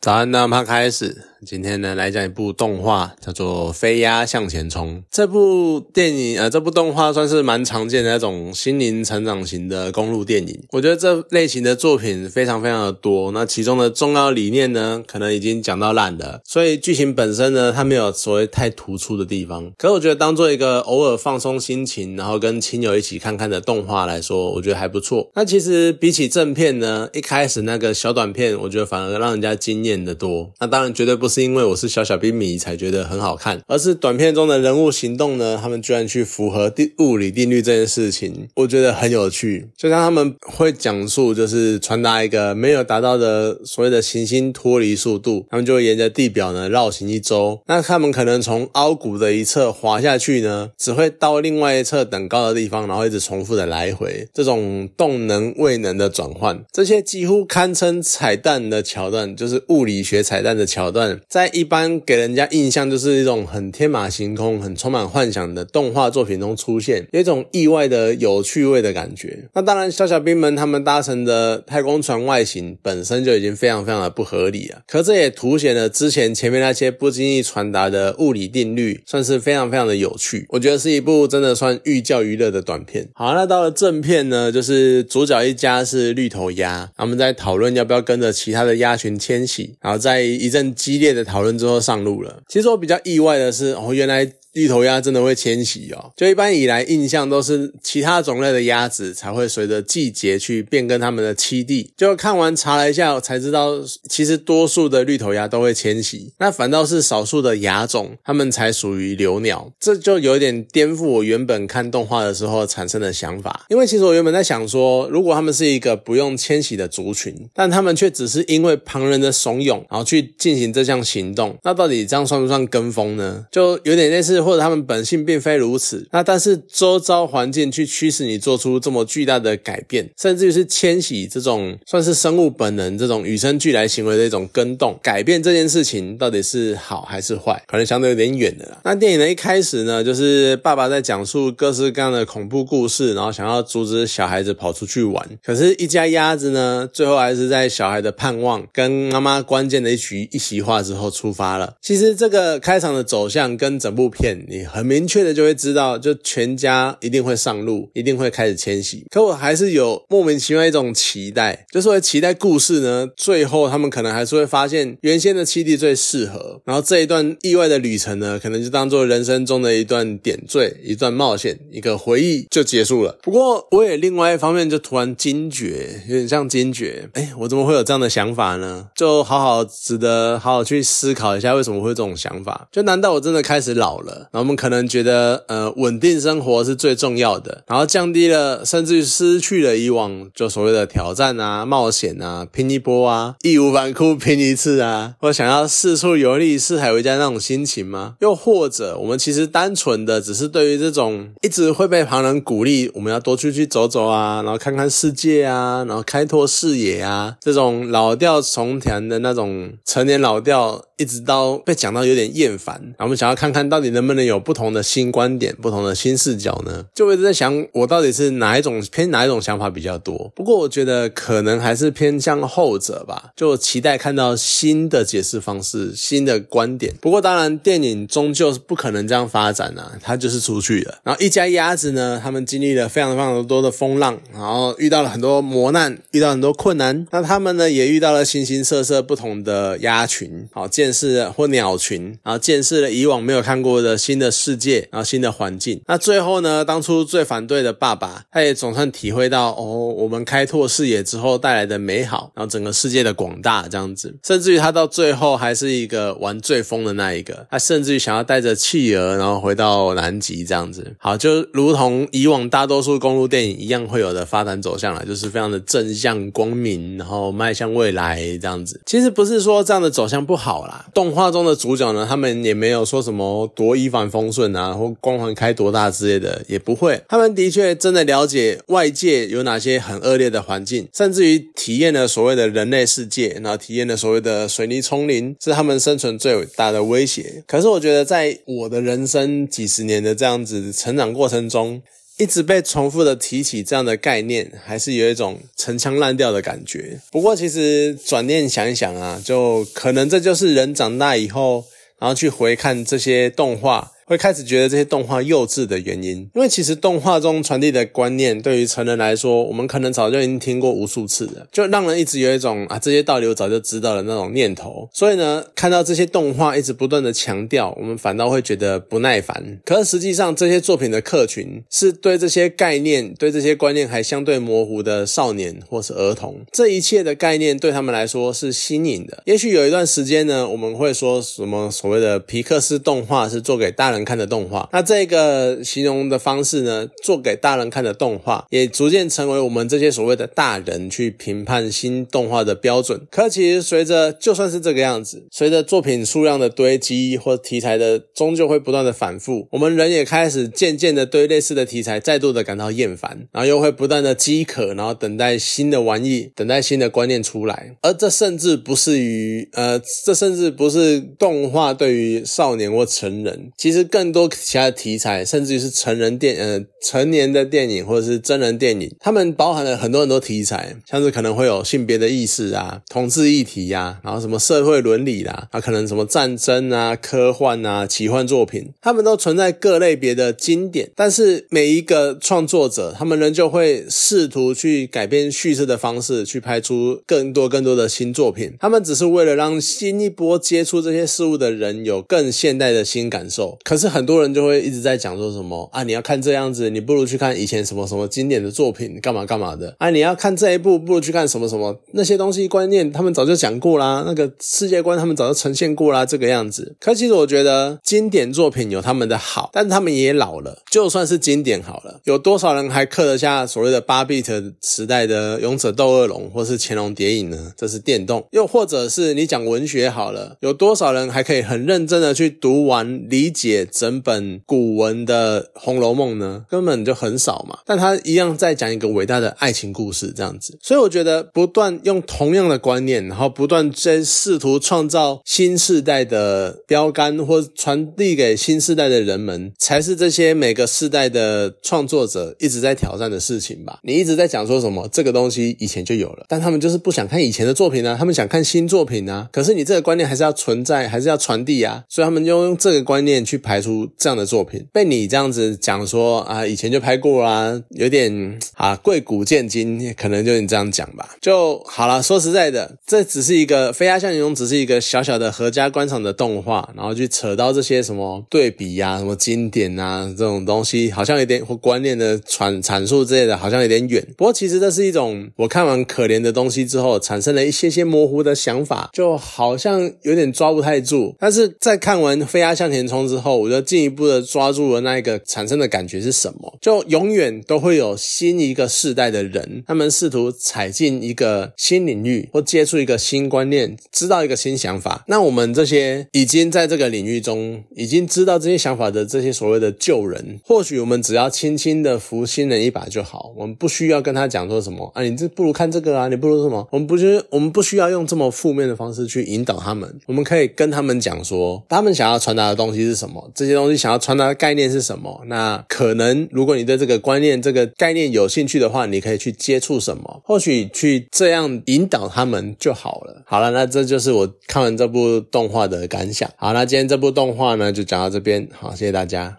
早安，那我们开始。今天呢，来讲一部动画，叫做《飞鸭向前冲》。这部电影，呃，这部动画算是蛮常见的那种心灵成长型的公路电影。我觉得这类型的作品非常非常的多。那其中的重要理念呢，可能已经讲到烂了，所以剧情本身呢，它没有所谓太突出的地方。可是我觉得，当做一个偶尔放松心情，然后跟亲友一起看看的动画来说，我觉得还不错。那其实比起正片呢，一开始那个小短片，我觉得反而让人家惊艳的多。那当然，绝对不是因为我是小小兵迷才觉得很好看，而是短片中的人物行动呢，他们居然去符合定物理定律这件事情，我觉得很有趣。就像他们会讲述，就是传达一个没有达到的所谓的行星脱离速度，他们就会沿着地表呢绕行一周。那他们可能从凹谷的一侧滑下去呢，只会到另外一侧等高的地方，然后一直重复的来回。这种动能位能的转换，这些几乎堪称彩蛋的桥段，就是物理学彩蛋的桥段，在一般给人家印象就是一种很天马行空、很充满幻想的动画作品中出现，有一种意外的有趣味的感觉。那当然，小小兵们他们搭乘的太空船外形本身就已经非常非常的不合理了，可这也凸显了之前前面那些不经意传达的物理定律，算是非常非常的有趣。我觉得是一部真的算寓教于乐的短片。好，那到了正片呢，就是主角一家是绿头鸭，他们在讨论要不要跟着其他的鸭群迁徙，然后在一阵激烈的讨论。之后上路了。其实我比较意外的是，哦，原来。绿头鸭真的会迁徙哦，就一般以来印象都是其他种类的鸭子才会随着季节去变更它们的栖地。就看完查了一下，才知道其实多数的绿头鸭都会迁徙，那反倒是少数的亚种，它们才属于留鸟。这就有点颠覆我原本看动画的时候产生的想法。因为其实我原本在想说，如果它们是一个不用迁徙的族群，但它们却只是因为旁人的怂恿，然后去进行这项行动，那到底这样算不算跟风呢？就有点类似。或者他们本性并非如此，那但是周遭环境去驱使你做出这么巨大的改变，甚至于是迁徙这种算是生物本能这种与生俱来行为的一种跟动改变这件事情到底是好还是坏，可能相对有点远的啦。那电影的一开始呢，就是爸爸在讲述各式各样的恐怖故事，然后想要阻止小孩子跑出去玩，可是，一家鸭子呢，最后还是在小孩的盼望跟妈妈关键的一句一席话之后出发了。其实这个开场的走向跟整部片。你很明确的就会知道，就全家一定会上路，一定会开始迁徙。可我还是有莫名其妙一种期待，就是会期待故事呢，最后他们可能还是会发现原先的七弟最适合，然后这一段意外的旅程呢，可能就当做人生中的一段点缀，一段冒险，一个回忆就结束了。不过我也另外一方面就突然惊觉，有点像惊觉，哎，我怎么会有这样的想法呢？就好好值得好好去思考一下，为什么会这种想法？就难道我真的开始老了？然后我们可能觉得，呃，稳定生活是最重要的，然后降低了，甚至于失去了以往就所谓的挑战啊、冒险啊、拼一波啊、义无反顾拼一次啊，或想要四处游历、四海为家那种心情吗？又或者，我们其实单纯的只是对于这种一直会被旁人鼓励，我们要多出去走走啊，然后看看世界啊，然后开拓视野啊，这种老调重弹的那种成年老调。一直到被讲到有点厌烦，然后我们想要看看到底能不能有不同的新观点、不同的新视角呢？就一直在想，我到底是哪一种偏哪一种想法比较多？不过我觉得可能还是偏向后者吧，就期待看到新的解释方式、新的观点。不过当然，电影终究是不可能这样发展啊，它就是出去了。然后一家鸭子呢，他们经历了非常非常多的风浪，然后遇到了很多磨难，遇到很多困难。那他们呢，也遇到了形形色色不同的鸭群，好见。见识或鸟群，然后见识了以往没有看过的新的世界，然后新的环境。那最后呢？当初最反对的爸爸，他也总算体会到哦，我们开拓视野之后带来的美好，然后整个世界的广大这样子。甚至于他到最后还是一个玩最疯的那一个，他甚至于想要带着企鹅，然后回到南极这样子。好，就如同以往大多数公路电影一样会有的发展走向了，就是非常的正向光明，然后迈向未来这样子。其实不是说这样的走向不好啦。动画中的主角呢，他们也没有说什么多一一帆风顺啊，或光环开多大之类的，也不会。他们的确真的了解外界有哪些很恶劣的环境，甚至于体验了所谓的人类世界，然后体验了所谓的水泥丛林，是他们生存最大的威胁。可是我觉得，在我的人生几十年的这样子成长过程中，一直被重复的提起这样的概念，还是有一种陈腔滥调的感觉。不过，其实转念想一想啊，就可能这就是人长大以后，然后去回看这些动画。会开始觉得这些动画幼稚的原因，因为其实动画中传递的观念，对于成人来说，我们可能早就已经听过无数次了，就让人一直有一种啊这些道理我早就知道了那种念头。所以呢，看到这些动画一直不断的强调，我们反倒会觉得不耐烦。可是实际上，这些作品的客群是对这些概念、对这些观念还相对模糊的少年或是儿童。这一切的概念对他们来说是新颖的。也许有一段时间呢，我们会说什么所谓的皮克斯动画是做给大人。看的动画，那这个形容的方式呢，做给大人看的动画，也逐渐成为我们这些所谓的大人去评判新动画的标准。可其实随着就算是这个样子，随着作品数量的堆积或题材的终究会不断的反复，我们人也开始渐渐的对类似的题材再度的感到厌烦，然后又会不断的饥渴，然后等待新的玩意，等待新的观念出来。而这甚至不是于呃，这甚至不是动画对于少年或成人，其实。更多其他的题材，甚至于是成人电呃成年的电影或者是真人电影，他们包含了很多很多题材，像是可能会有性别的意识啊、同志议题呀，然后什么社会伦理啦，啊可能什么战争啊、科幻啊、奇幻作品，他们都存在各类别的经典。但是每一个创作者，他们仍旧会试图去改变叙事的方式，去拍出更多更多的新作品。他们只是为了让新一波接触这些事物的人有更现代的新感受。可是很多人就会一直在讲说什么啊，你要看这样子，你不如去看以前什么什么经典的作品，干嘛干嘛的啊？你要看这一部，不如去看什么什么那些东西观念，他们早就讲过啦，那个世界观他们早就呈现过啦，这个样子。可其实我觉得经典作品有他们的好，但他们也老了。就算是经典好了，有多少人还刻得下所谓的八 bit 时代的勇者斗恶龙或是乾隆谍影呢？这是电动。又或者是你讲文学好了，有多少人还可以很认真的去读完理解？整本古文的《红楼梦》呢，根本就很少嘛，但他一样在讲一个伟大的爱情故事这样子，所以我觉得不断用同样的观念，然后不断在试图创造新时代的标杆或传递给新时代的人们，才是这些每个世代的创作者一直在挑战的事情吧。你一直在讲说什么这个东西以前就有了，但他们就是不想看以前的作品啊，他们想看新作品啊。可是你这个观念还是要存在，还是要传递啊，所以他们就用这个观念去拍。出这样的作品，被你这样子讲说啊，以前就拍过啦，有点啊贵古见今，可能就你这样讲吧，就好了。说实在的，这只是一个《飞鸭向前冲》，只是一个小小的合家观赏的动画，然后去扯到这些什么对比呀、什么经典啊这种东西，好像有点或观念的传阐述之类的，好像有点远。不过其实这是一种我看完可怜的东西之后，产生了一些些模糊的想法，就好像有点抓不太住。但是在看完《飞鸭向前冲》之后，我。就进一步的抓住了那一个产生的感觉是什么？就永远都会有新一个世代的人，他们试图踩进一个新领域，或接触一个新观念，知道一个新想法。那我们这些已经在这个领域中，已经知道这些想法的这些所谓的旧人，或许我们只要轻轻的扶新人一把就好。我们不需要跟他讲说什么啊，你这不如看这个啊，你不如什么？我们不是我们不需要用这么负面的方式去引导他们，我们可以跟他们讲说，他们想要传达的东西是什么。这些东西想要传达的概念是什么？那可能如果你对这个观念、这个概念有兴趣的话，你可以去接触什么？或许去这样引导他们就好了。好了，那这就是我看完这部动画的感想。好，那今天这部动画呢，就讲到这边。好，谢谢大家。